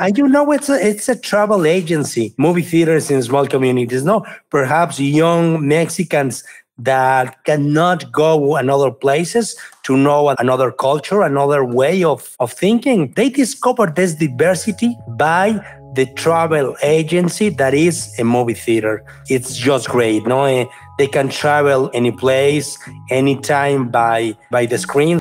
And you know, it's a, it's a travel agency, movie theaters in small communities. No, perhaps young Mexicans that cannot go another places to know another culture, another way of, of thinking. They discover this diversity by the travel agency that is a movie theater. It's just great. No, eh, they can travel any place, anytime by by the screen.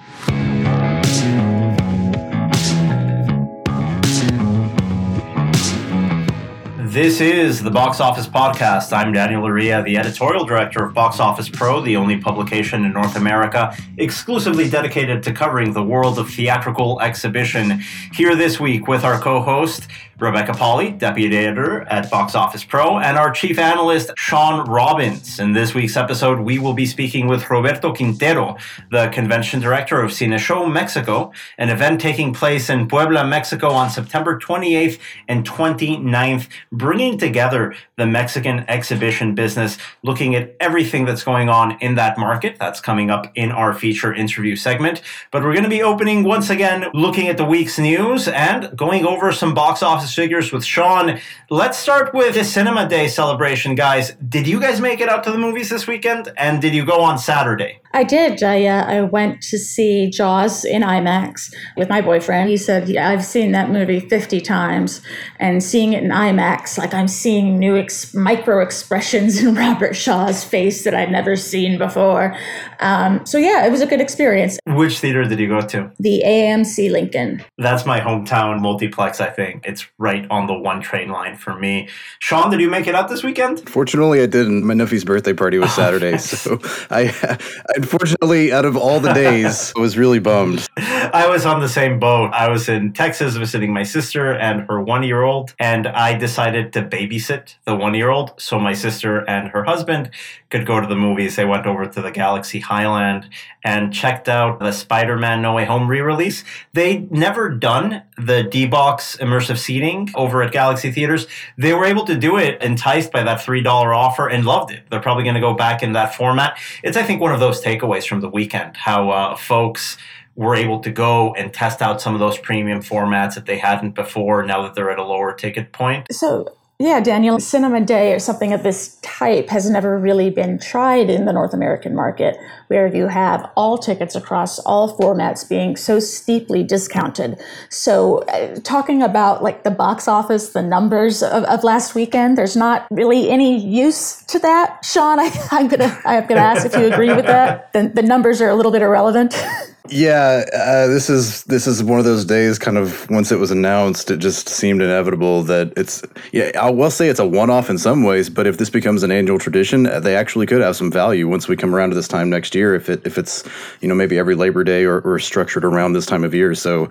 This is the Box Office Podcast. I'm Daniel Loria, the editorial director of Box Office Pro, the only publication in North America exclusively dedicated to covering the world of theatrical exhibition. Here this week with our co host, Rebecca Pahle, deputy editor at Box Office Pro, and our chief analyst, Shawn Robbins. In this week's episode, we will be speaking with Roberto Quintero, the convention director of Cineshow Mexico, an event taking place in Puebla, Mexico on September 28th and 29th, bringing together the Mexican exhibition business, looking at everything that's going on in that market. That's coming up in our feature interview segment. But we're going to be opening once again, looking at the week's news and going over some box office figures with Shawn. Let's start with the Cinema Day celebration, guys. Did you guys make it out to the movies this weekend? And did you go on Saturday? I did. I uh, I went to see Jaws in IMAX with my boyfriend. He said, yeah, "I've seen that movie fifty times, and seeing it in IMAX, like I'm seeing new ex- micro expressions in Robert Shaw's face that I'd never seen before." Um, so yeah, it was a good experience. Which theater did you go to? The AMC Lincoln. That's my hometown multiplex. I think it's right on the one train line for me. Shawn, did you make it out this weekend? Fortunately, I didn't. My nephew's birthday party was oh, Saturday, so I, unfortunately, out of all the days, I was really bummed. I was on the same boat. I was in Texas visiting my sister and her one year old, and I decided to babysit the one year old so my sister and her husband could go to the movies. They went over to the Galaxy Highland and checked out the Spider Man No Way Home re release. They'd never done the D box immersive seating over at Galaxy Theaters. They were able to do it enticed by that $3 offer and loved it. They're probably going to go back in that format. It's, I think, one of those takeaways from the weekend how uh, folks were able to go and test out some of those premium formats that they hadn't before now that they're at a lower ticket point. So yeah, Daniel, Cinema Day or something of this type has never really been tried in the North American market, where you have all tickets across all formats being so steeply discounted. So, uh, talking about like the box office, the numbers of, of, last weekend, there's not really any use to that. Shawn, I, am gonna I'm gonna ask if you agree with that. The, the numbers are a little bit irrelevant. Yeah, uh, this is this is one of those days. Kind of once it was announced, it just seemed inevitable that it's. Yeah, I will say it's a one-off in some ways, but if this becomes an annual tradition, uh, they actually could have some value once we come around to this time next year. If it if it's you know maybe every Labor Day or, or structured around this time of year. So,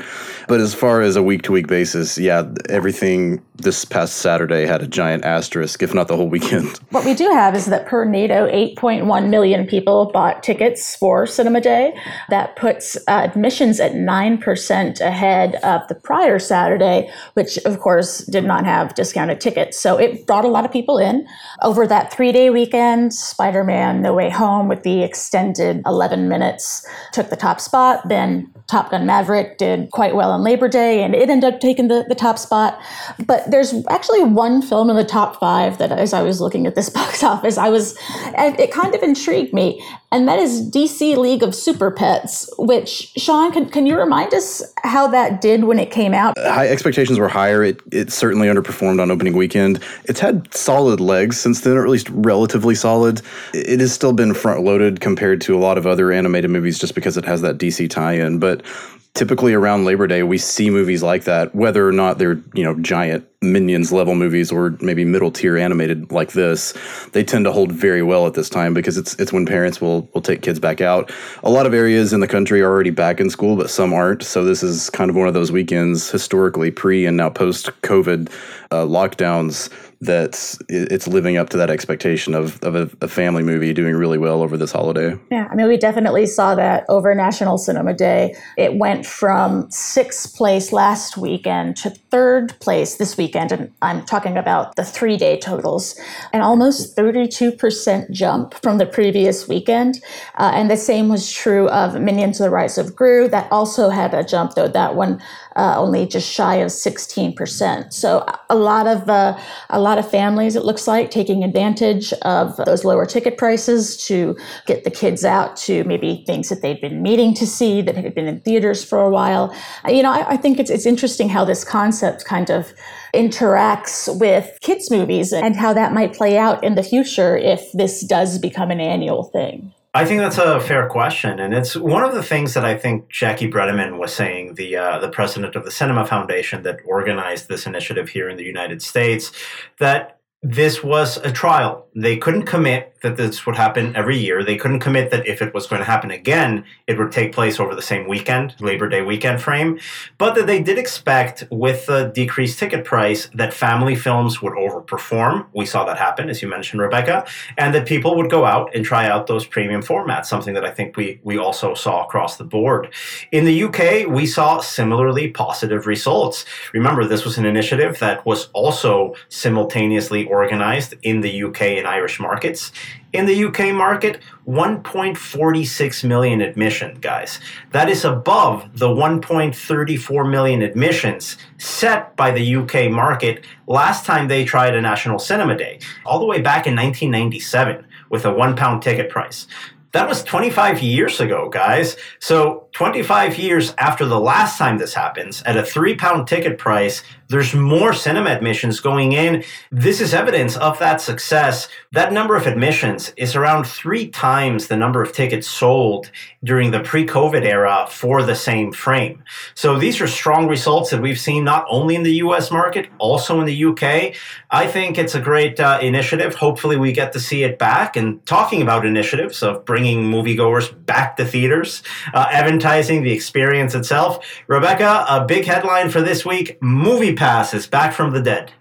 but as far as a week-to-week basis, yeah, everything this past Saturday had a giant asterisk, if not the whole weekend. What we do have is that per NATO, 8.1 million people bought tickets for Cinema Day. That puts uh, admissions at 9% ahead of the prior Saturday, which of course did not have discounted tickets. So it brought a lot of people in. Over that three day weekend, Spider Man No Way Home with the extended 11 minutes took the top spot. Then Top Gun Maverick did quite well on Labor Day and it ended up taking the, the top spot. But there's actually one film in the top five that as I was looking at this box office, I was, it kind of intrigued me. And that is DC League of Super Pets, which Shawn, can, can you remind us how that did when it came out? High expectations were higher. It, it certainly underperformed on opening weekend. It's had solid legs since then, or at least relatively solid. It has still been front loaded compared to a lot of other animated movies just because it has that DC tie in. But typically around Labor Day, we see movies like that, whether or not they're, you know, giant minions level movies or maybe middle tier animated like this they tend to hold very well at this time because it's it's when parents will will take kids back out. A lot of areas in the country are already back in school but some aren't. So this is kind of one of those weekends historically pre and now post covid uh, lockdowns that it's living up to that expectation of, of a, a, family movie doing really well over this holiday. Yeah, I mean, we definitely saw that over National Cinema Day. It went from sixth place last weekend to third place this weekend. And I'm talking about the three day totals, an almost 32% jump from the previous weekend. Uh, and the same was true of Minions The Rise of Gru. That also had a jump, though that one uh, only just shy of 16%. So a lot of uh, a lot of families, it looks like, taking advantage of those lower ticket prices to get the kids out to maybe things that they've been meeting to see that had been in theaters for a while. You know, I, I think it's it's interesting how this concept kind of interacts with kids' movies and how that might play out in the future if this does become an annual thing. I think that's a fair question, and it's one of the things that I think Jackie Brenneman was saying, the uh, the president of the Cinema Foundation that organized this initiative here in the United States, that this was a trial. They couldn't commit that this would happen every year. They couldn't commit that if it was going to happen again, it would take place over the same weekend, Labor Day weekend frame. But that they did expect, with the decreased ticket price, that family films would overperform. We saw that happen, as you mentioned, Rebecca, and that people would go out and try out those premium formats, something that I think we, we also saw across the board. In the UK, we saw similarly positive results. Remember, this was an initiative that was also simultaneously organized in the UK and Irish markets. In the UK market, 1.46 million admission, guys. That is above the 1.34 million admissions set by the UK market last time they tried a National Cinema Day, all the way back in 1997 with a one pound ticket price. That was 25 years ago, guys. So, 25 years after the last time this happens, at a three pound ticket price, there's more cinema admissions going in. This is evidence of that success. That number of admissions is around three times the number of tickets sold during the pre COVID era for the same frame. So these are strong results that we've seen not only in the US market, also in the UK. I think it's a great uh, initiative. Hopefully, we get to see it back. And talking about initiatives of bringing moviegoers back to theaters, uh, the experience itself. Rebecca, a big headline for this week Movie Pass is back from the dead.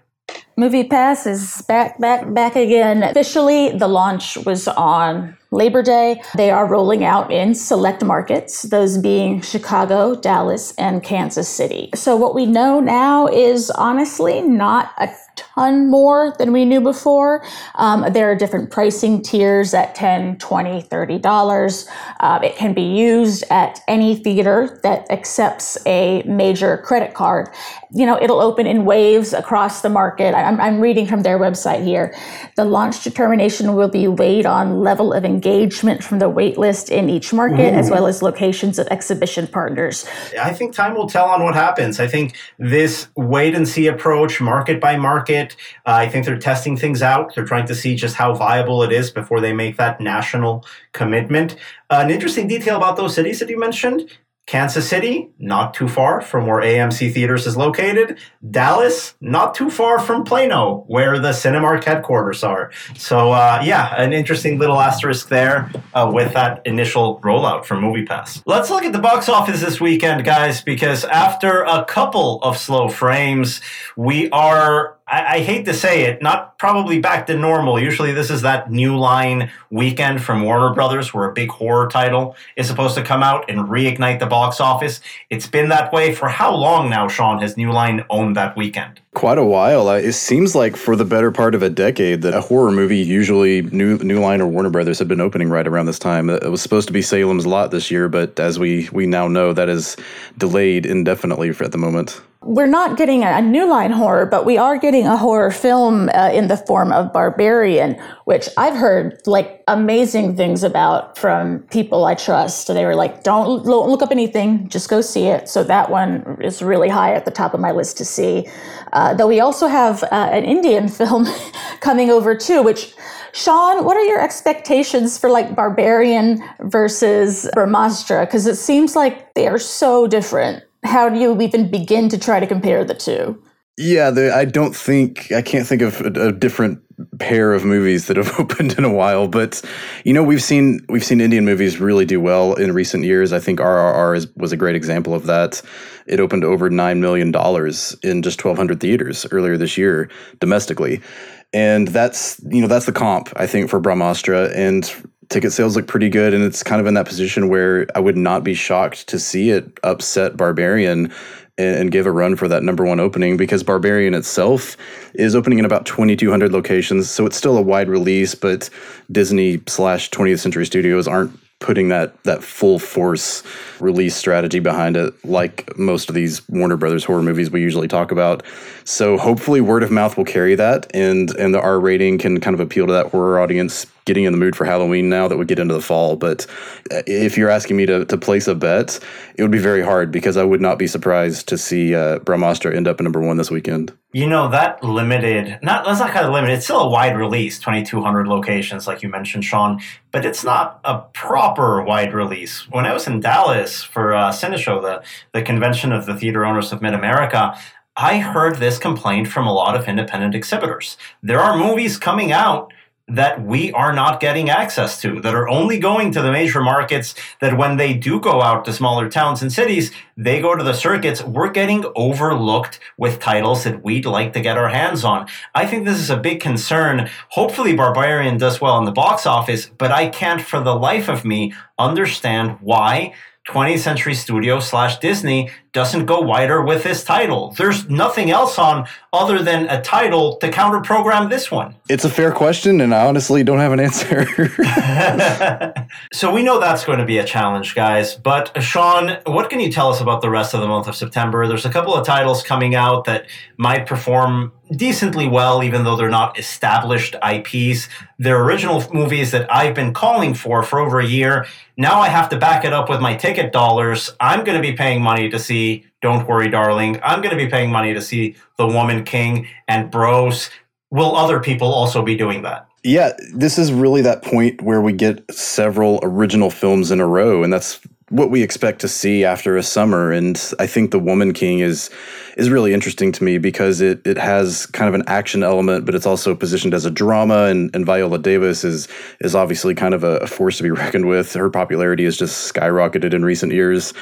Movie Pass is back, back, back again. Officially, the launch was on Labor Day. They are rolling out in select markets, those being Chicago, Dallas, and Kansas City. So, what we know now is honestly not a ton more than we knew before. Um, there are different pricing tiers at 10 20 $30. Uh, it can be used at any theater that accepts a major credit card. You know, it'll open in waves across the market. I'm, I'm reading from their website here. The launch determination will be weighed on level of engagement from the waitlist in each market, Ooh. as well as locations of exhibition partners. I think time will tell on what happens. I think this wait and see approach, market by market, uh, I think they're testing things out. They're trying to see just how viable it is before they make that national commitment. Uh, an interesting detail about those cities that you mentioned Kansas City, not too far from where AMC Theaters is located. Dallas, not too far from Plano, where the Cinemark headquarters are. So, uh, yeah, an interesting little asterisk there uh, with that initial rollout for MoviePass. Let's look at the box office this weekend, guys, because after a couple of slow frames, we are I, I, hate to say it, not probably back to normal. Usually, this is that new line weekend from Warner Brothers where a big horror title is supposed to come out and reignite the box office. It's been that way for how long now, Shawn, has New Line owned that weekend? Quite a while. It seems like for the better part of a decade that a horror movie, usually New New Line or Warner Brothers, had been opening right around this time. It was supposed to be Salem's Lot this year, but as we, we now know, that is delayed indefinitely at the moment we're not getting a, new line horror, but we are getting a horror film uh, in the form of Barbarian, which I've heard like amazing things about from people I trust. They were like, "Don't look up anything, just go see it." So that one is really high at the top of my list to see. Uh, though we also have uh, an Indian film coming over too, which. Shawn, what are your expectations for like Barbarian versus Brahmastra? Because it seems like they are so different how do you even begin to try to compare the two? Yeah, I don't think I can't think of a, a, different pair of movies that have opened in a while. But you know, we've seen we've seen Indian movies really do well in recent years. I think RRR is, was a great example of that. It opened over nine million dollars in just twelve hundred theaters earlier this year domestically, and that's you know that's the comp I think for Brahmastra and ticket sales look pretty good and it's kind of in that position where I would not be shocked to see it upset Barbarian and, and give a run for that number one opening because Barbarian itself is opening in about 2,200 locations. So it's still a wide release, but Disney slash 20th Century Studios aren't putting that that full force release strategy behind it, like most of these Warner Brothers horror movies we usually talk about. So hopefully, word of mouth will carry that, and and the R rating can kind of appeal to that horror audience getting in the mood for Halloween now that we get into the fall. But uh, if you're asking me to, to place a bet, it would be very hard because I would not be surprised to see uh, end up at number one this weekend. You know that limited, not that's not kind of limited. It's still a wide release, 2,200 locations, like you mentioned, Shawn. But it's not a proper wide release. When I was in Dallas for uh, Cineshow, the the convention of the theater owners of Mid America, I heard this complaint from a lot of independent exhibitors. There are movies coming out that we are not getting access to, that are only going to the major markets, that when they do go out to smaller towns and cities, they go to the circuits. We're getting overlooked with titles that we'd like to get our hands on. I think this is a big concern. Hopefully, Barbarian does well in the box office, but I can't for the life of me understand why 20th Century Studio slash Disney doesn't go wider with this title. There's nothing else on other than a title to counter program this one. It's a fair question, and I honestly don't have an answer. so we know that's going to be a challenge, guys. But Shawn, what can you tell us about the rest of the month of September? There's a couple of titles coming out that might perform decently well, even though they're not established IPs. They're original movies that I've been calling for for over a year. Now I have to back it up with my ticket dollars. I'm going to be paying money to see Don't Worry, Darling. I'm going to be paying money to see The Woman King and Bros. Will other people also be doing that? Yeah, this is really that point where we get several original films in a row, and that's what we expect to see after a summer. And I think The Woman King is is really interesting to me because it it has kind of an action element, but it's also positioned as a drama. And, and Viola Davis is is obviously kind of a, a force to be reckoned with. Her popularity has just skyrocketed in recent years.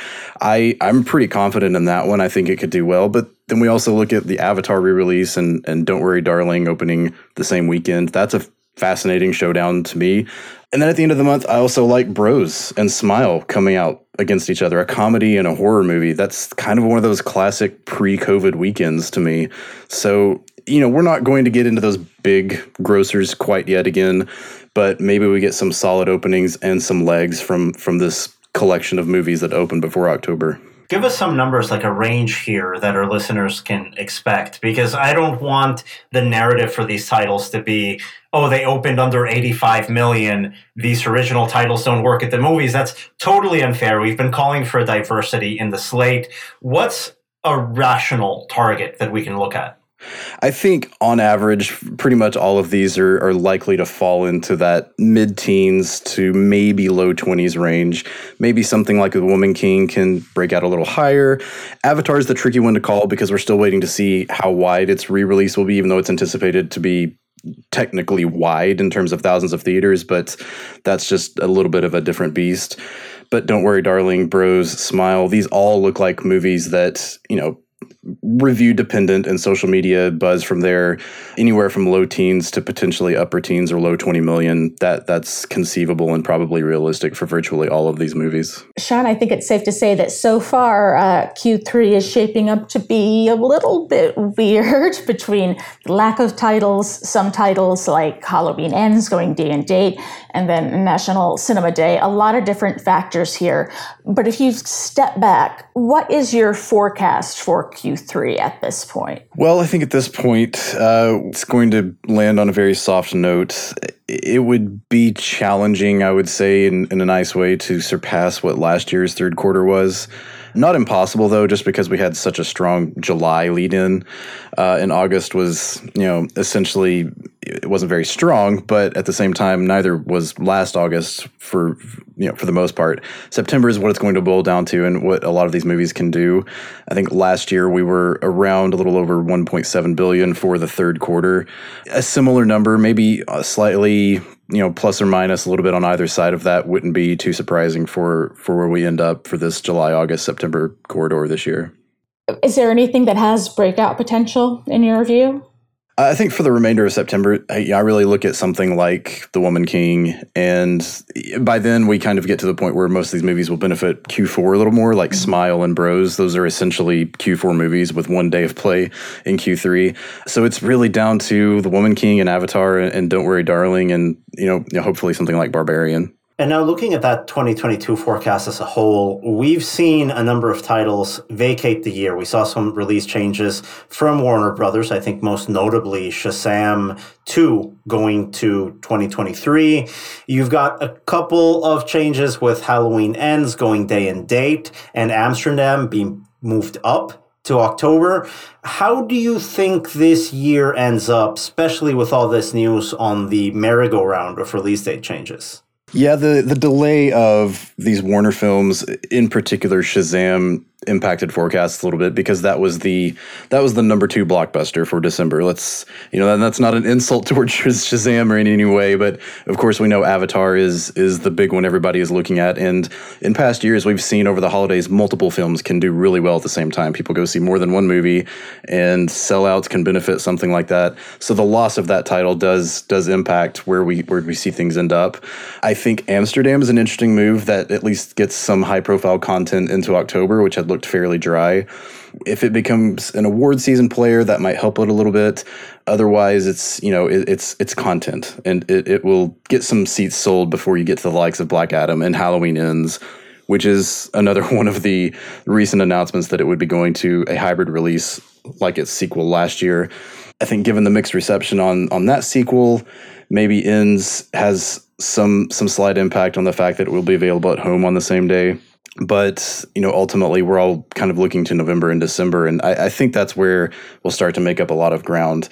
I I'm pretty confident in that one. I think it could do well, but then we also look at the Avatar re-release and and Don't Worry, Darling opening the same weekend. That's a fascinating showdown to me. And then at the end of the month, I also like Bros and Smile coming out against each other, a comedy and a horror movie. That's kind of one of those classic pre COVID weekends to me. So, you know, we're not going to get into those big grossers quite yet again, but maybe we get some solid openings and some legs from from this collection of movies that open before October give us some numbers like a range here that our listeners can expect because i don't want the narrative for these titles to be oh, they opened under 85 million. These original titles don't work at the movies. That's totally unfair. We've been calling for diversity in the slate. What's a rational target that we can look at? I think on average, pretty much all of these are, are likely to fall into that mid teens to maybe low 20s range. Maybe something like The Woman King can break out a little higher. Avatar is the tricky one to call because we're still waiting to see how wide its re release will be, even though it's anticipated to be technically wide in terms of thousands of theaters, but that's just a little bit of a different beast. But don't worry, darling, Bros, Smile, these all look like movies that, you know, review dependent and social media buzz from there anywhere from low teens to potentially upper teens or low 20 million that that's conceivable and probably realistic for virtually all of these movies. Shawn i think it's safe to say that so far uh, q3 is shaping up to be a little bit weird between lack of titles some titles like halloween ends going day and date and then national cinema day. A lot of different factors here but if you step back what is your forecast for Q3 at this point? Well, I think at this point, uh, it's going to land on a very soft note. It would be challenging, I would say, in, in a nice way, to surpass what last year's third quarter was. Not impossible though, just because we had such a strong July lead in. Uh, and August was, you know, essentially it wasn't very strong, but at the same time, neither was last August for you know for the most part. September is what it's going to boil down to, and what a lot of these movies can do. I think last year we were around a little over 1.7 billion for the third quarter, a similar number, maybe slightly you know, plus or minus a little bit on either side of that wouldn't be too surprising for for where we end up for this July, August, September corridor this year. Is there anything that has breakout potential in your view? I think for the remainder of September, I, I, really look at something like The Woman King, and by then we kind of get to the point where most of these movies will benefit Q4 a little more, like mm-hmm. Smile and Bros. Those are essentially Q4 movies with one day of play in Q3. So it's really down to The Woman King and Avatar and, and Don't Worry, Darling, and you know, hopefully something like Barbarian. And now looking at that 2022 forecast as a whole, we've seen a number of titles vacate the year. We saw some release changes from Warner Brothers, I think most notably Shazam 2 going to 2023. You've got a couple of changes with Halloween Ends going day and date and Amsterdam being moved up to October. How do you think this year ends up, especially with all this news on the merry-go-round of release date changes? Yeah, the the delay of these Warner films, in particular Shazam, impacted forecasts a little bit because that was the that was the number two blockbuster for December. Let's you know, and that's not an insult towards Shazam or in any way, but of course we know Avatar is is the big one everybody is looking at. And in past years, we've seen over the holidays multiple films can do really well at the same time. People go see more than one movie, and sellouts can benefit something like that. So the loss of that title does does impact where we where we see things end up. I think Amsterdam is an interesting move that at least gets some high profile content into October, which had looked fairly dry. If it becomes an award season player, that might help it a little bit. Otherwise, it's you know it, it's it's content, and it, it will get some seats sold before you get to the likes of Black Adam and Halloween Ends, which is another one of the recent announcements that it would be going to a hybrid release like its sequel last year. I think given the mixed reception on on that sequel, maybe Ends has some some slight impact on the fact that it will be available at home on the same day but you know ultimately we're all kind of looking to november and december and I, I, think that's where we'll start to make up a lot of ground.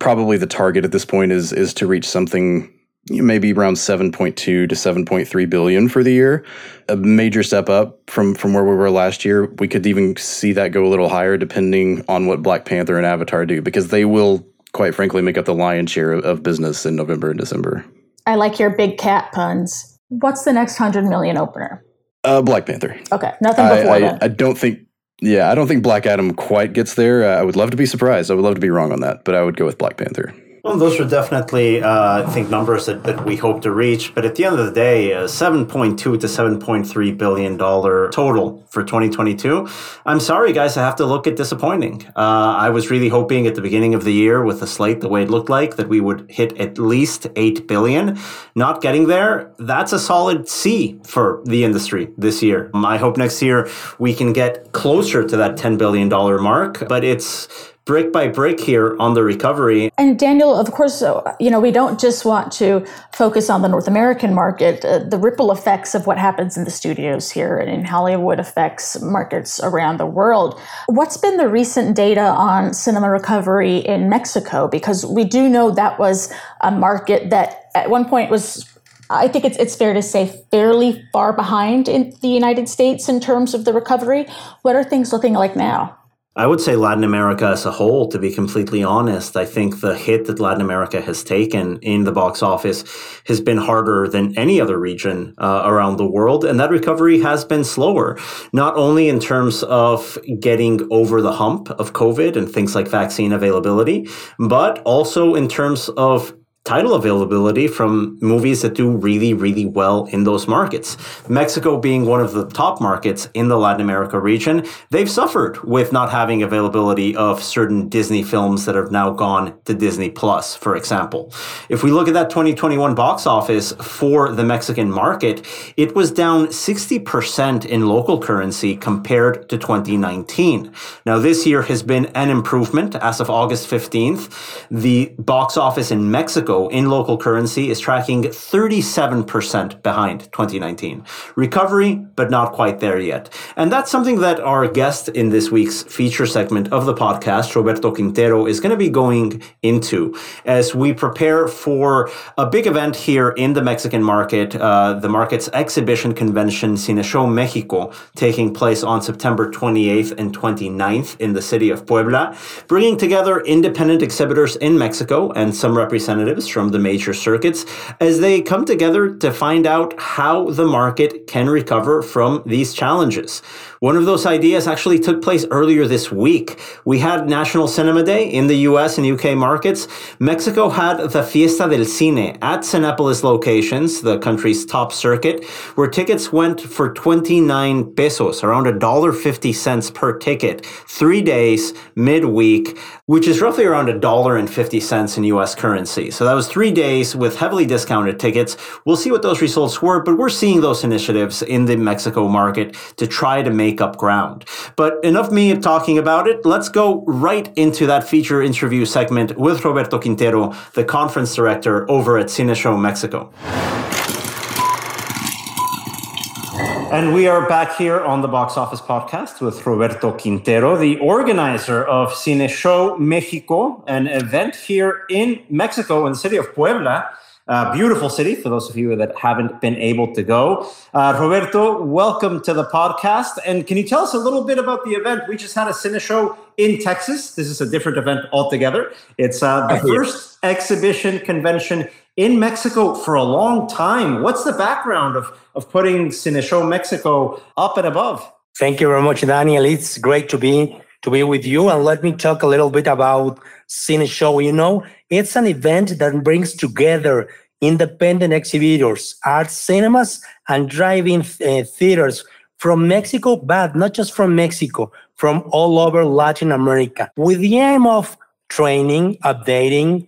Probably the target at this point is is to reach something maybe around 7.2 to 7.3 billion for the year. A major step up from from where we were last year. We could even see that go a little higher depending on what black panther and avatar do because they will quite frankly make up the lion's share of business in november and december. I like your big cat puns. What's the next 100 million opener uh, Black Panther. Okay, nothing before I, then. I, I don't think. Yeah, I don't think Black Adam quite gets there. Uh, I would love to be surprised. I would love to be wrong on that, but I would go with Black Panther. Well, those are definitely, uh, I think, numbers that, that we hope to reach. But at the end of the day, uh, 7.2 to 7.3 billion dollar total for 2022. I'm sorry, guys, I have to look at disappointing. Uh, I was really hoping at the beginning of the year with the slate the way it looked like that we would hit at least 8 billion. Not getting there, that's a solid C for the industry this year. I hope next year we can get closer to that 10 billion dollar mark, but it's brick by brick here on the recovery. And Daniel, of course, uh, you know, we don't just want to focus on the North American market. Uh, the ripple effects of what happens in the studios here and in Hollywood affects markets around the world. What's been the recent data on cinema recovery in Mexico? Because we do know that was a market that at one point was I think it's it's fair to say fairly far behind in the United States in terms of the recovery. What are things looking like now? I would say Latin America as a whole, to be completely honest. I think the hit that Latin America has taken in the box office has been harder than any other region uh, around the world. And that recovery has been slower, not only in terms of getting over the hump of COVID and things like vaccine availability, but also in terms of title availability from movies that do really, really well in those markets. Mexico being one of the top markets in the Latin America region, they've suffered with not having availability of certain Disney films that have now gone to Disney Plus, for example. If we look at that 2021 box office for the Mexican market, it was down 60% in local currency compared to 2019. Now, this year has been an improvement as of August 15th. The box office in Mexico Mexico in local currency is tracking 37% behind 2019. Recovery, but not quite there yet. And that's something that our guest in this week's feature segment of the podcast, Roberto Quintero, is going to be going into as we prepare for a big event here in the Mexican market, uh, the market's exhibition convention, Cineshow Mexico, taking place on September 28th and 29th in the city of Puebla, bringing together independent exhibitors in Mexico and some representatives from the major circuits as they come together to find out how the market can recover from these challenges. One of those ideas actually took place earlier this week. We had National Cinema Day in the US and UK markets. Mexico had the Fiesta del Cine at Cinepolis locations, the country's top circuit, where tickets went for 29 pesos, around $1.50 per ticket, three days, midweek, which is roughly around $1.50 in US currency. So that was three days with heavily discounted tickets. We'll see what those results were, but we're seeing those initiatives in the Mexico market to try to make up ground. But enough me talking about it. Let's go right into that feature interview segment with Roberto Quintero, the conference director over at Cineshow Mexico. And we are back here on the Box Office Podcast with Roberto Quintero, the organizer of Cine Show Mexico, an event here in Mexico in the city of Puebla. Uh, beautiful city for those of you that haven't been able to go. Uh, Roberto, welcome to the podcast. And can you tell us a little bit about the event? We just had a Cine Show in Texas. This is a different event altogether. It's uh, the first exhibition convention in Mexico for a long time. What's the background of, of putting Cineshow Mexico up and above? Thank you very much, Daniel. It's great to be to be with you. And let me talk a little bit about Cineshow. You know, it's an event that brings together independent exhibitors, art cinemas, and drive-in uh, theaters from Mexico, but not just from Mexico, from all over Latin America, with the aim of training, updating,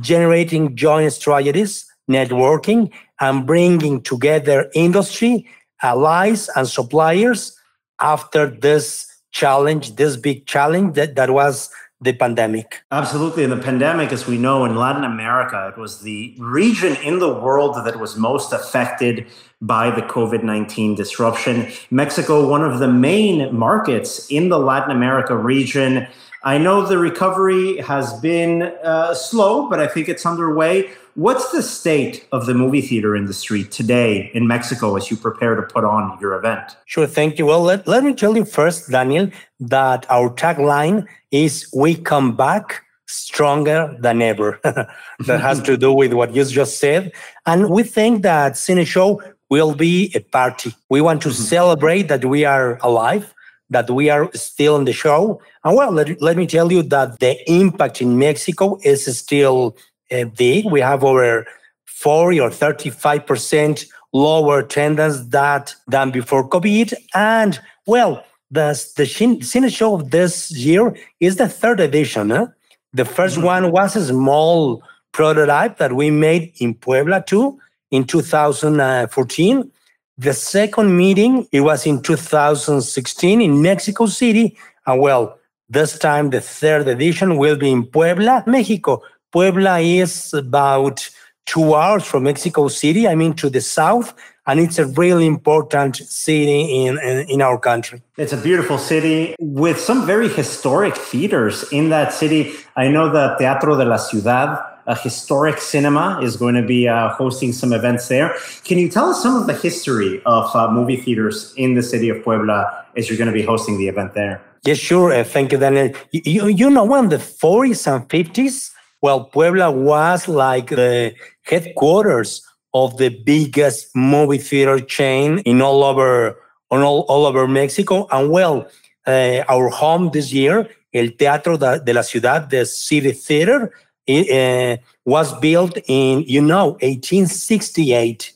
generating joint strategies, networking, and bringing together industry, allies, and suppliers after this challenge, this big challenge that, that was the pandemic. Absolutely. And the pandemic, as we know, in Latin America, it was the region in the world that was most affected by the COVID 19 disruption. Mexico, one of the main markets in the Latin America region, I know the recovery has been uh, slow, but I think it's underway. What's the state of the movie theater industry today in Mexico as you prepare to put on your event? Sure, thank you. Well, let, let me tell you first, Daniel, that our tagline is We Come Back Stronger Than Ever. that has to do with what you just said. And we think that Cineshow will be a party. We want to mm-hmm. celebrate that we are alive that we are still in the show. And well, let, let me tell you that the impact in Mexico is still uh, big. We have over 40 or 35% lower attendance that, than before COVID. And well, the, the Cine Show of this year is the third edition. Huh? The 1st mm-hmm. one was a small prototype that we made in Puebla too in 2014. The second meeting, it was in 2016 in Mexico City. And well, this time the third edition will be in Puebla, Mexico. Puebla is about two hours from Mexico City, I mean, to the south. And it's a really important city in, in, in our country. It's a beautiful city with some very historic theaters in that city. I know the Teatro de la Ciudad a historic cinema is going to be uh, hosting some events there. Can you tell us some of the history of uh, movie theaters in the city of Puebla as you're going to be hosting the event there? Yes, sure. Uh, thank you, Daniel. You, you know, in the 40s and 50s, well, Puebla was like the headquarters of the biggest movie theater chain in all over on all, all over Mexico. And well, uh, our home this year, El Teatro de la Ciudad, the city theater, it uh, was built in you know 1868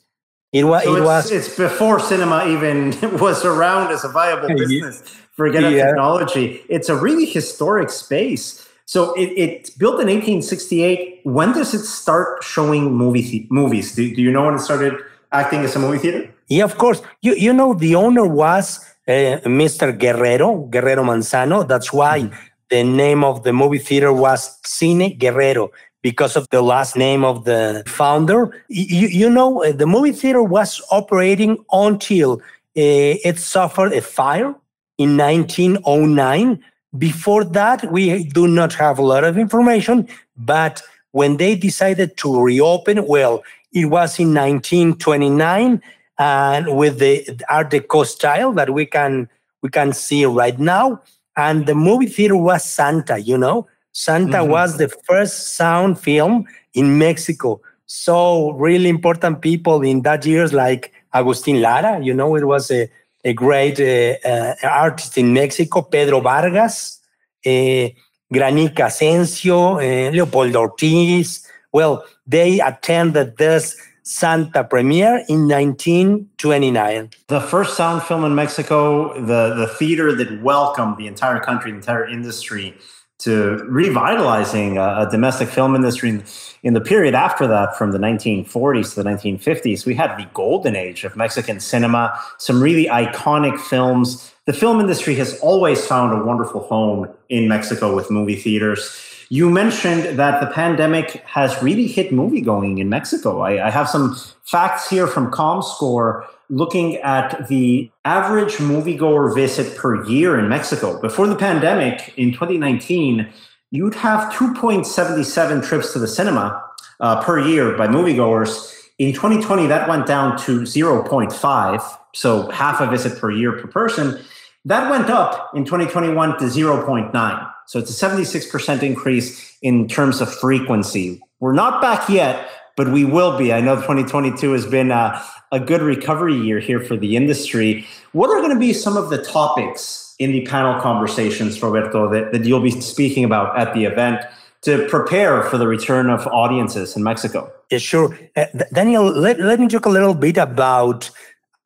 it was so it it's, was it's before cinema even was around as a viable business forget yeah. technology. It's a really historic space. So it, it's built in 1868 when does it start showing movie movies? Do, do you know when it started acting as a movie theater? Yeah of course. You, you know the owner was uh, Mr. Guerrero, Guerrero Manzano. That's why mm-hmm the name of the movie theater was Cine Guerrero because of the last name of the founder. You, you know, uh, the movie theater was operating until uh, it suffered a fire in 1909. Before that, we do not have a lot of information, but when they decided to reopen, well, it was in 1929 and with the Art Deco style that we can we can see right now and the movie theater was Santa, you know. Santa mm-hmm. was the first sound film in Mexico. So really important people in that years like Agustin Lara, you know, it was a, a great uh, uh, artist in Mexico, Pedro Vargas, uh, Granica Asensio, uh, Leopoldo Ortiz. Well, they attended this Santa premiere in 1929. The first sound film in Mexico, the, the theater that welcomed the entire country, the entire industry to revitalizing a, a domestic film industry. In, in the period after that, from the 1940s to the 1950s, we had the golden age of Mexican cinema, some really iconic films. The film industry has always found a wonderful home in Mexico with movie theaters. You mentioned that the pandemic has really hit movie going in Mexico. I, I have some facts here from ComScore looking at the average moviegoer visit per year in Mexico. Before the pandemic in 2019, you'd have 2.77 trips to the cinema uh, per year by moviegoers. In 2020, that went down to 0.5, so half a visit per year per person. That went up in 2021 to 0.9. So it's a 76% increase in terms of frequency. We're not back yet, but we will be. I know 2022 has been a, a good recovery year here for the industry. What are going to be some of the topics in the panel conversations, Roberto, that, that you'll be speaking about at the event to prepare for the return of audiences in Mexico? Yeah, sure. Uh, Daniel, let, let me talk a little bit about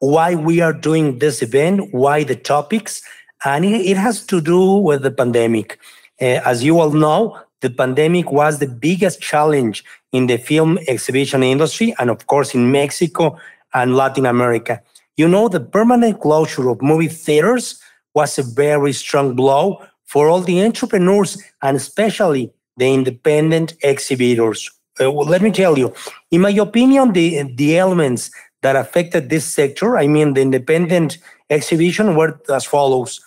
why we are doing this event, why the topics, and it, has to do with the pandemic. Uh, as you all know, the pandemic was the biggest challenge in the film exhibition industry, and of course in Mexico and Latin America. You know, the permanent closure of movie theaters was a very strong blow for all the entrepreneurs and especially the independent exhibitors. Uh, well, let me tell you, in my opinion, the, the elements that affected this sector, I mean, the independent exhibition, were as follows.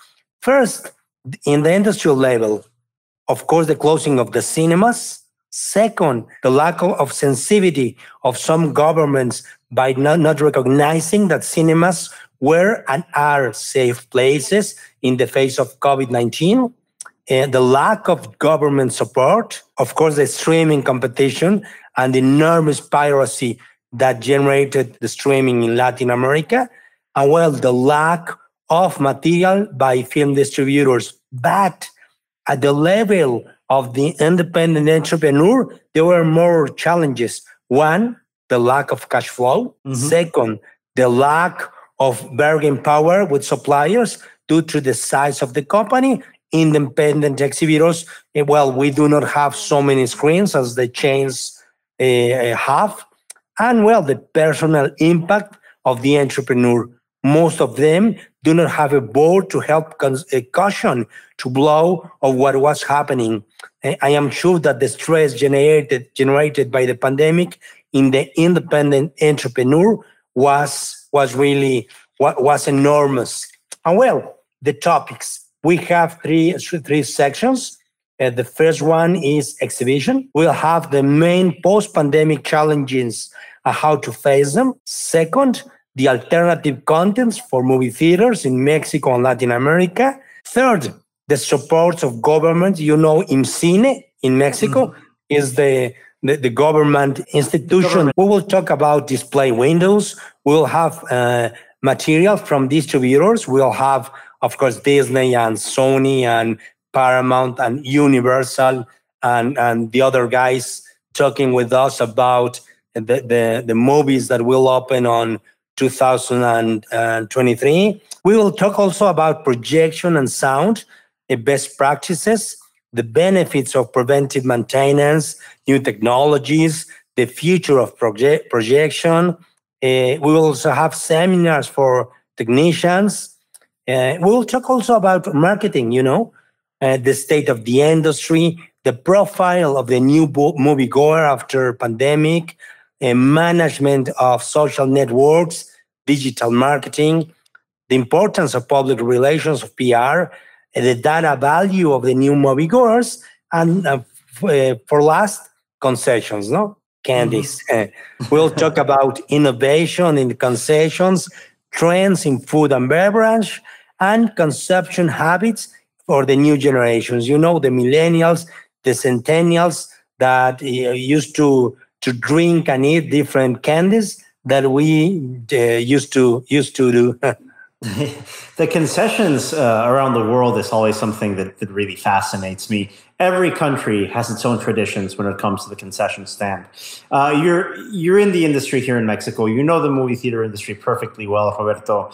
First, in the industrial level, of course, the closing of the cinemas. Second, the lack of sensitivity of some governments by not, not recognizing that cinemas were and are safe places in the face of COVID 19. And the lack of government support, of course, the streaming competition and the enormous piracy that generated the streaming in Latin America, and well, the lack of material by film distributors. But at the level of the independent entrepreneur, there were more challenges. One, the lack of cash flow. Mm-hmm. Second, the lack of bargaining power with suppliers due to the size of the company. Independent exhibitors, eh, well, we do not have so many screens as the chains uh, have. And well, the personal impact of the entrepreneur. Most of them do not have a board to help a caution to blow of what was happening. I am sure that the stress generated generated by the pandemic in the independent entrepreneur was was really was enormous. And well, the topics we have three three sections. Uh, the first one is exhibition. We'll have the main post-pandemic challenges and how to face them. Second, the alternative contents for movie theaters in Mexico and Latin America. Third, the support of government. You know, IMCINE in Mexico mm-hmm. is the, the, the, government institution. Government. We will talk about display windows. We'll have uh, material from distributors. We'll have, of course, Disney and Sony and Paramount and Universal and, and the other guys talking with us about the, the, the movies that will open on 2023. We will talk also about projection and sound, the best practices, the benefits of preventive maintenance, new technologies, the future of proje- projection. Uh, we will also have seminars for technicians. Uh, we will talk also about marketing, you know, uh, the state of the industry, the profile of the new bo- moviegoer after pandemic, management of social networks, digital marketing, the importance of public relations, of PR, the data value of the new moviegoers, and uh, uh, for last, concessions, no? Candies. Mm-hmm. we'll talk about innovation in concessions, trends in food and beverage, and consumption habits for the new generations. You know, the millennials, the centennials that uh, used to to drink and eat different candies that we uh, used to used to do. the concessions uh, around the world is always something that, that really fascinates me. Every country has its own traditions when it comes to the concession stand. Uh, you're you're in the industry here in Mexico. You know the movie theater industry perfectly well, Roberto.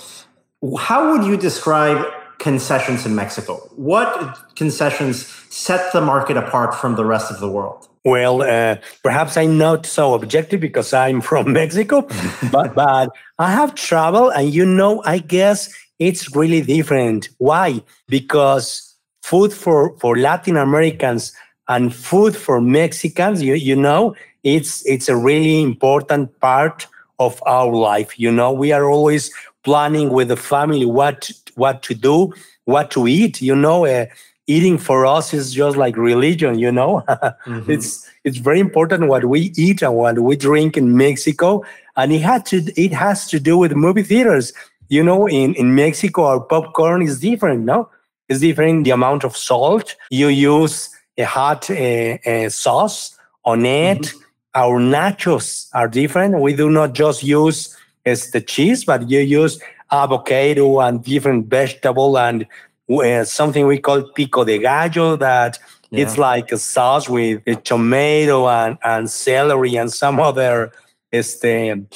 How would you describe concessions in Mexico? What concessions set the market apart from the rest of the world? Well, uh, perhaps I'm not so objective because I'm from Mexico, but but I have traveled, and you know, I guess it's really different. Why? Because food for for Latin Americans and food for Mexicans, you you know, it's it's a really important part of our life. You know, we are always planning with the family what what to do, what to eat. You know, uh, eating for us is just like religion. You know, mm-hmm. it's it's very important what we eat and what we drink in Mexico, and it had to it has to do with movie theaters. You know, in in Mexico, our popcorn is different. No, it's different. The amount of salt you use, a hot uh, uh, sauce on it. Mm-hmm. Our nachos are different. We do not just use as the cheese, but you use avocado and different vegetable and uh, something we call pico de gallo that yeah. it's like a sauce with a tomato and, and celery and some other este,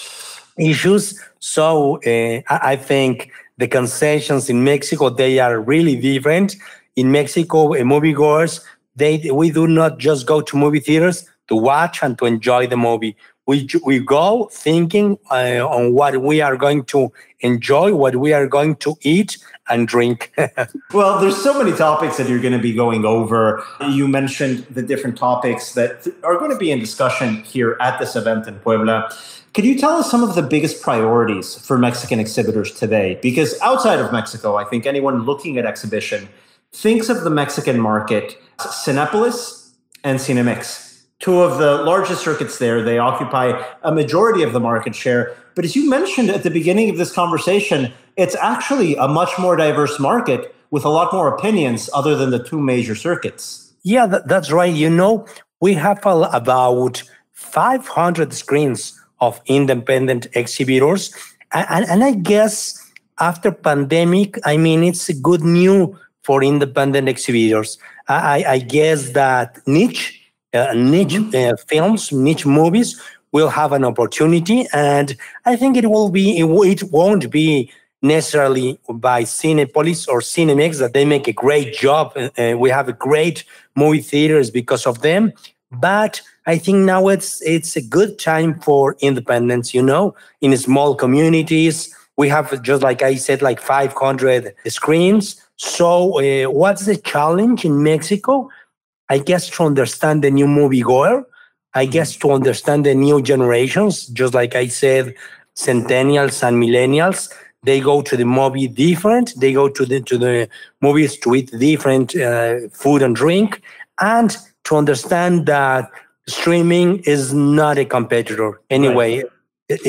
issues. So uh, I think the concessions in Mexico they are really different. In Mexico, uh, moviegoers they we do not just go to movie theaters to watch and to enjoy the movie we we go thinking uh, on what we are going to enjoy, what we are going to eat and drink. well, there's so many topics that you're going to be going over. You mentioned the different topics that are going to be in discussion here at this event in Puebla. Could you tell us some of the biggest priorities for Mexican exhibitors today? Because outside of Mexico, I think anyone looking at exhibition thinks of the Mexican market, Cinepolis and Cinemex two of the largest circuits there. They occupy a majority of the market share. But as you mentioned at the beginning of this conversation, it's actually a much more diverse market with a lot more opinions other than the two major circuits. Yeah, that's right. You know, we have about 500 screens of independent exhibitors. And, and I guess after pandemic, I mean, it's good news for independent exhibitors. I, I guess that niche uh, niche mm-hmm. uh, films, niche movies will have an opportunity, and I think it will be. It, it won't be necessarily by Cinepolis or Cinemex that they make a great job. Uh, we have a great movie theaters because of them, but I think now it's it's a good time for independence. You know, in small communities, we have just like I said, like 500 screens. So, uh, what's the challenge in Mexico? I guess to understand the new moviegoer, I guess to understand the new generations, just like I said, centennials and millennials, they go to the movie different. They go to the to the movies to eat different uh, food and drink, and to understand that streaming is not a competitor anyway. Right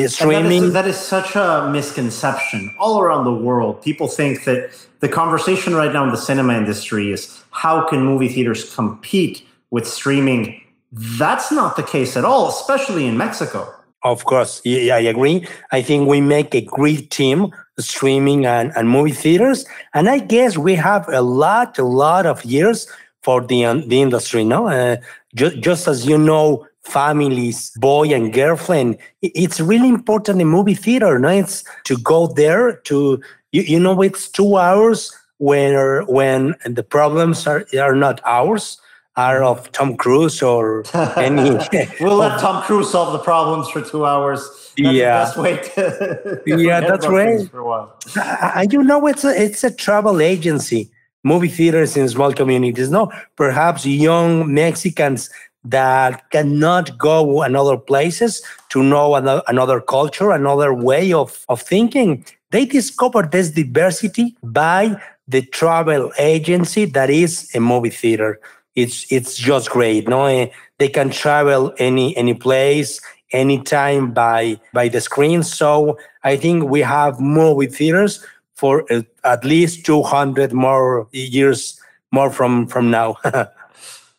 streaming. That is, that is such a misconception all around the world. People think that the conversation right now in the cinema industry is how can movie theaters compete with streaming? That's not the case at all, especially in Mexico. Of course, yeah, I agree. I think we make a great team, streaming and, and movie theaters, and I guess we have a lot, a lot of years for the um, the industry. No, uh, just, just as you know, families, boy and girlfriend. It's really important in movie theater. No, it's to go there to you, you know it's two hours when when the problems are are not ours are of Tom Cruise or any. we'll let Tom Cruise solve the problems for two hours. That's yeah, the best way to. yeah, that's right. For a while. I, you know, it's a it's a travel agency. Movie theaters in small communities. No, perhaps young Mexicans that cannot go another places to know another, another culture, another way of, of thinking. They discover this diversity by the travel agency that is a movie theater. It's it's just great. No, eh, they can travel any any place, anytime by by the screen. So I think we have movie theaters for uh, at least 200 more years more from from now.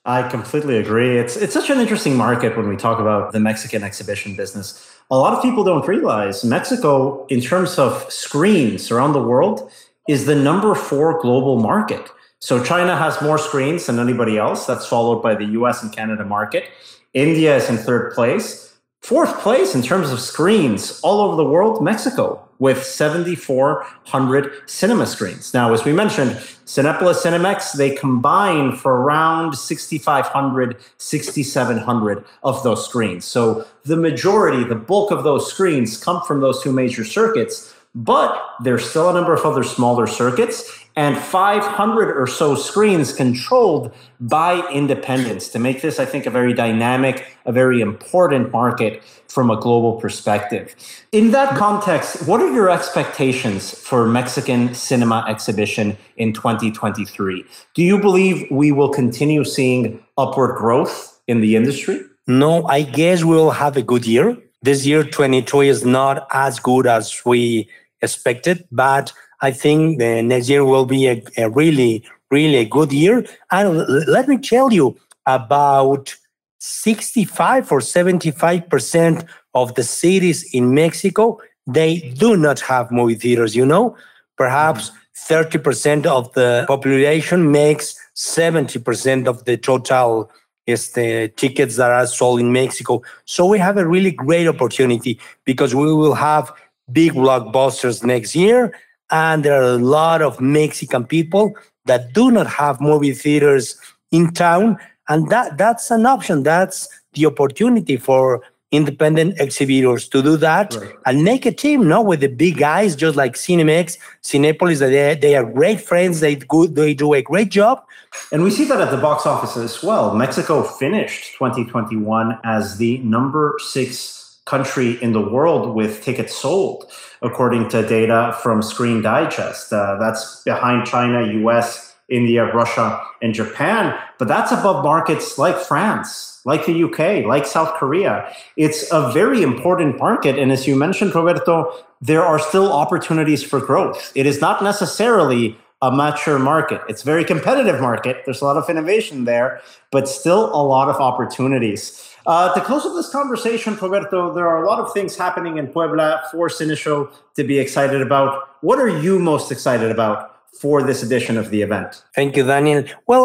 I completely agree. It's it's such an interesting market when we talk about the Mexican exhibition business. A lot of people don't realize Mexico, in terms of screens around the world, is the number four global market. So China has more screens than anybody else. That's followed by the US and Canada market. India is in third place. Fourth place in terms of screens all over the world, Mexico. with 7,400 cinema screens. Now, as we mentioned, Cinepolis Cinemex, they combine for around 6,500, 6,700 of those screens. So the majority, the bulk of those screens come from those two major circuits, but there's still a number of other smaller circuits and 500 or so screens controlled by independents to make this, I think, a very dynamic, a very important market from a global perspective. In that context, what are your expectations for Mexican cinema exhibition in 2023? Do you believe we will continue seeing upward growth in the industry? No, I guess we'll have a good year. This year, 2023 is not as good as we expected, but I think the next year will be a, a really, really good year. And let me tell you about 65 or 75% of the cities in Mexico, they do not have movie theaters, you know? Perhaps 30% of the population makes 70% of the total is the tickets that are sold in Mexico. So we have a really great opportunity because we will have big blockbusters next year and there are a lot of Mexican people that do not have movie theaters in town. And that, that's an option. That's the opportunity for independent exhibitors to do that right. and make a team, no, with the big guys, just like Cinemex, Cinepolis. They, they are great friends. They good. They do a great job. And we see that at the box office as well. Mexico finished 2021 as the number six country in the world with tickets sold, according to data from Screen Digest. Uh, that's behind China, US, India, Russia, and Japan. But that's above markets like France, like the UK, like South Korea. It's a very important market. And as you mentioned, Roberto, there are still opportunities for growth. It is not necessarily a mature market. It's a very competitive market. There's a lot of innovation there, but still a lot of opportunities. Uh, to close up this conversation, Roberto, there are a lot of things happening in Puebla for Cineshow to be excited about. What are you most excited about for this edition of the event? Thank you, Daniel. Well,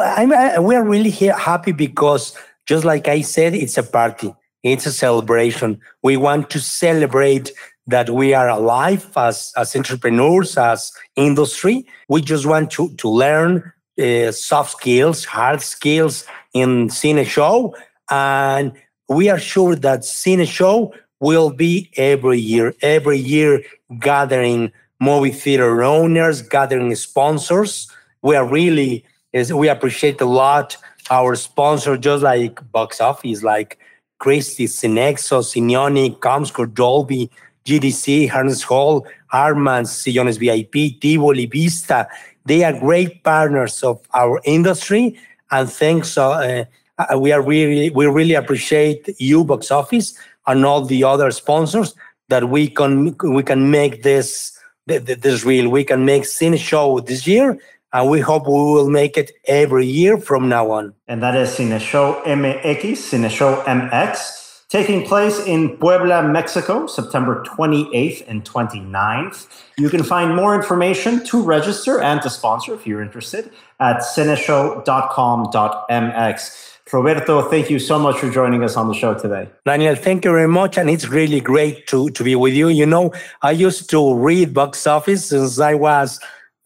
we are really happy because, just like I said, it's a party. It's a celebration. We want to celebrate that we are alive as, as entrepreneurs, as industry. We just want to, to learn uh, soft skills, hard skills in Cineshow. And we are sure that Cineshow will be every year, every year gathering movie theater owners, gathering sponsors. We are really, we appreciate a lot our sponsor, just like Box Office, like Christie, Cinexo, Cinioni, Comscore, Dolby, GDC, Harkness Hall, Harman, Sillones VIP, Tivoli, Vista. They are great partners of our industry. And thanks uh, uh, we are really we really appreciate you box office and all the other sponsors that we can we can make this this real we can make Cineshow this year and we hope we will make it every year from now on and that is Cineshow mx Cineshow mx taking place in Puebla, Mexico, September 28th and 29th. You can find more information to register and to sponsor if you're interested at cineshow.com.mx. Roberto, thank you so much for joining us on the show today. Daniel, thank you very much. And it's really great to, to be with you. You know, I used to read box office since I was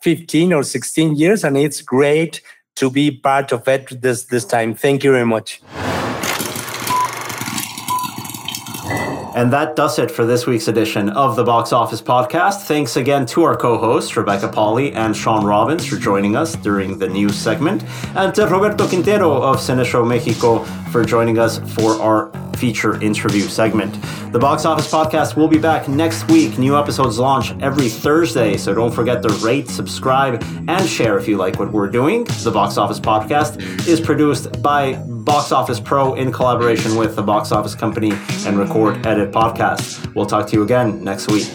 15 or 16 years, and it's great to be part of it this, this time. Thank you very much. And that does it for this week's edition of the Box Office Podcast. Thanks again to our co hosts, Rebecca Pahle and Shawn Robbins, for joining us during the news segment, and to Roberto Quintero of Cineshow Mexico for joining us for our feature interview segment. The Box Office Podcast will be back next week. New episodes launch every Thursday, so don't forget to rate, subscribe, and share if you like what we're doing. The Box Office Podcast is produced by Box Office Pro in collaboration with the Box Office Company and Record Edit Podcast. We'll talk to you again next week.